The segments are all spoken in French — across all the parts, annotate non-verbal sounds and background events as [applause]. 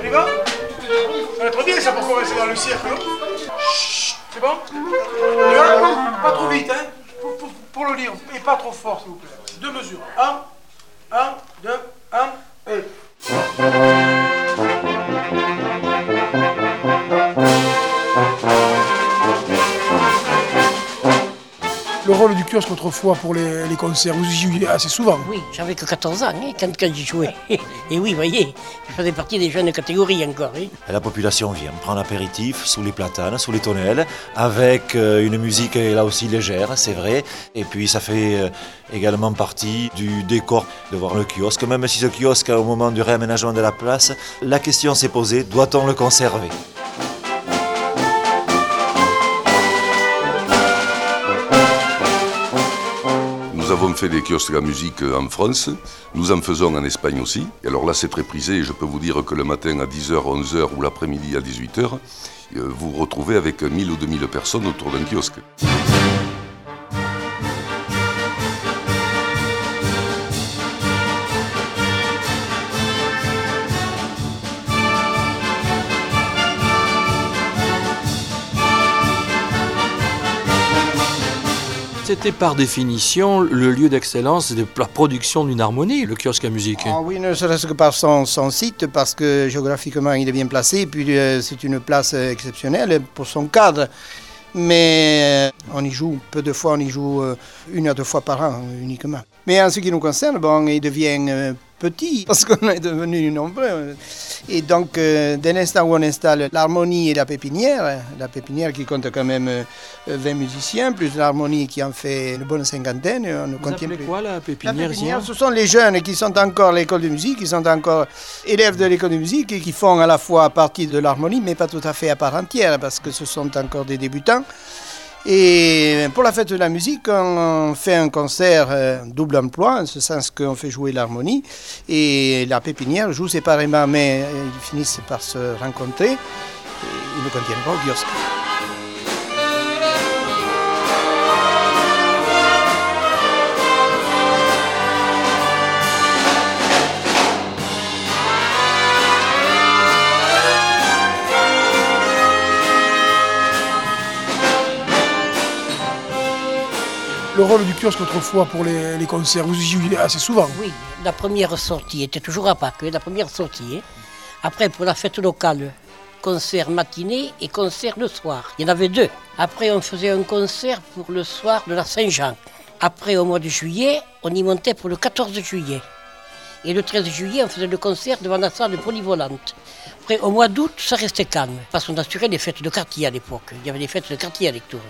On y va Ça être bien ça pour commencer dans le cercle. C'est bon Pas trop vite, hein pour, pour- pour le lire. Et pas trop fort, s'il vous plaît. Deux mesures. Un, un, deux, un, et. Le rôle du kiosque autrefois pour les, les concerts, vous y jouiez assez souvent. Oui, j'avais que 14 ans hein, quand, quand j'y jouais. [laughs] Et oui, voyez, je faisais partie des jeunes catégories encore. hein. La population vient prendre l'apéritif sous les platanes, sous les tonnelles, avec euh, une musique euh, là aussi légère, c'est vrai. Et puis ça fait euh, également partie du décor de voir le kiosque. Même si ce kiosque, au moment du réaménagement de la place, la question s'est posée, doit-on le conserver? Nous avons fait des kiosques à musique en France, nous en faisons en Espagne aussi. Et alors là, c'est très prisé et je peux vous dire que le matin à 10h, 11h ou l'après-midi à 18h, euh, vous vous retrouvez avec 1000 ou 2000 personnes autour d'un kiosque. C'était par définition le lieu d'excellence de la production d'une harmonie, le kiosque à musique. Ah oui, ne serait-ce que par son, site, parce que géographiquement il est bien placé, et puis euh, c'est une place euh, exceptionnelle pour son cadre. Mais euh, on y joue, peu de fois, on y joue une à deux fois par an uniquement. Mais en ce qui nous concerne, bon, il devient petit, parce qu'on est devenus nombreux. Et donc, euh, dès l'instant où on installe l'harmonie et la pépinière, la pépinière qui compte quand même euh, 20 musiciens, plus l'harmonie qui en fait une bonne cinquantaine, on ne Vous contient plus. quoi la La pépinière ici pépinière, ce sont les jeunes qui sont encore à l'école de musique, qui sont encore élèves de l'école de musique et qui font à la fois partie de l'harmonie, mais pas tout à fait à part entière, parce que ce sont encore des débutants. Et pour la fête de la musique, on fait un concert euh, double emploi, en ce sens qu'on fait jouer l'harmonie et la pépinière joue séparément, mais euh, ils finissent par se rencontrer. Ils ne contiennent pas au kiosque. Le rôle du kiosque autrefois pour les, concerts, vous y jouiez assez souvent. Oui, la première sortie était toujours à Pâques, la première sortie. Après, pour la fête locale, concert matinée et concert le soir. Il y en avait deux. Après, on faisait un concert pour le soir de la Saint-Jean. Après, au mois de juillet, on y montait pour le 14 juillet. Et le 13 juillet, on faisait le concert devant la salle polyvolante. Après, au mois d'août, ça restait calme, parce qu'on assurait les fêtes de quartier à l'époque. Il y avait des fêtes de quartier à Lectoure.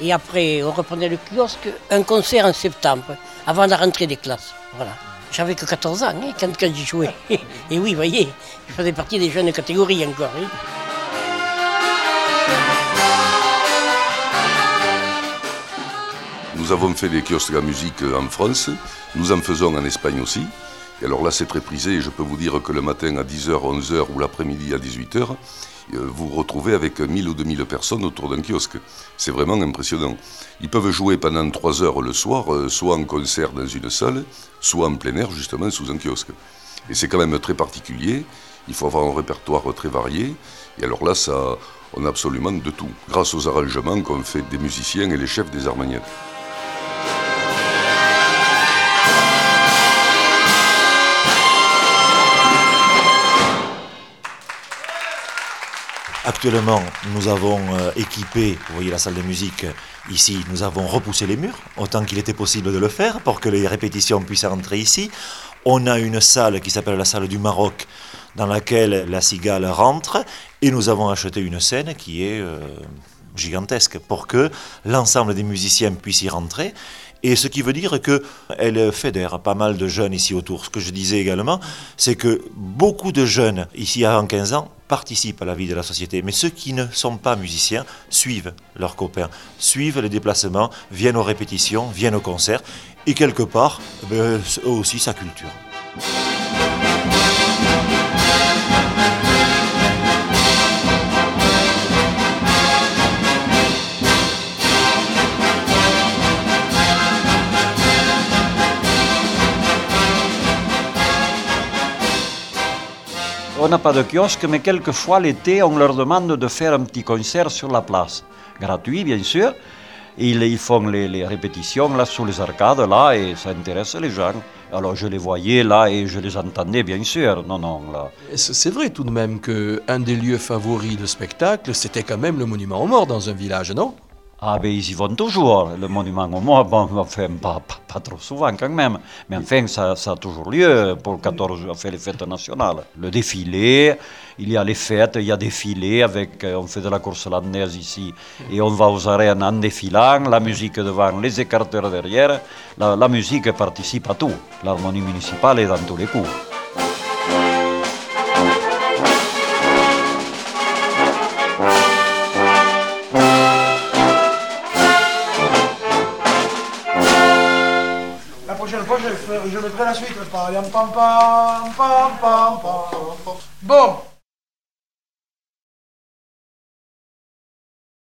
Et après, on reprenait le kiosque, un concert en septembre, avant la rentrée des classes. Voilà. J'avais que 14 ans hein, quand, j'y jouais. [laughs] Et oui, voyez, je faisais partie des jeunes catégories encore. hein. Nous avons fait des kiosques à musique en France, nous en faisons en Espagne aussi. Et alors là, c'est très prisé et je peux vous dire que le matin à 10h, 11h ou l'après-midi à 18h, euh, vous retrouvez avec 1000 ou 2000 personnes autour d'un kiosque. C'est vraiment impressionnant. Ils peuvent jouer pendant 3 heures le soir, euh, soit en concert dans une salle, soit en plein air, justement, sous un kiosque. Et c'est quand même très particulier. Il faut avoir un répertoire très varié. Et alors là, ça, on a absolument de tout, grâce aux arrangements qu'ont fait des musiciens et les chefs des harmoniennes. Actuellement, nous avons euh, équipé, vous voyez la salle de musique euh, ici, nous avons repoussé les murs autant qu'il était possible de le faire pour que les répétitions puissent rentrer ici. On a une salle qui s'appelle la salle du Maroc dans laquelle la cigale rentre et nous avons acheté une scène qui est euh, gigantesque pour que l'ensemble des musiciens puissent y rentrer. Et ce qui veut dire qu'elle fédère pas mal de jeunes ici autour. Ce que je disais également, c'est que beaucoup de jeunes ici avant 15 ans participent à la vie de la société. Mais ceux qui ne sont pas musiciens suivent leurs copains, suivent les déplacements, viennent aux répétitions, viennent aux concerts. Et quelque part, ben, eux aussi sa culture. On n'a pas de kiosque, mais quelquefois l'été, on leur demande de faire un petit concert sur la place. Gratuit, bien sûr. Ils, font les, répétitions là sous les arcades, là, et ça intéresse les gens. Alors je les voyais là et je les entendais, bien sûr. Non, non, là. C'est c'est vrai tout de même qu'un des lieux favoris de spectacle, c'était quand même le monument aux morts dans un village, non? Ah, ben ils y vont toujours. Le monument aux morts, bon, enfin, pas, pas, pas trop souvent quand même. Mais enfin, ça, ça a toujours lieu pour le 14 juin, on fait les fêtes nationales. Le défilé, il y a les fêtes, il y a défilé avec, euh, on fait de la course landaise ici. Et on va aux arènes en défilant, la musique devant, les écarteurs derrière. La, la musique participe à tout. L'harmonie municipale est dans tous les coups. Prochaine fois, je, mettrai la suite. Pam. Bon,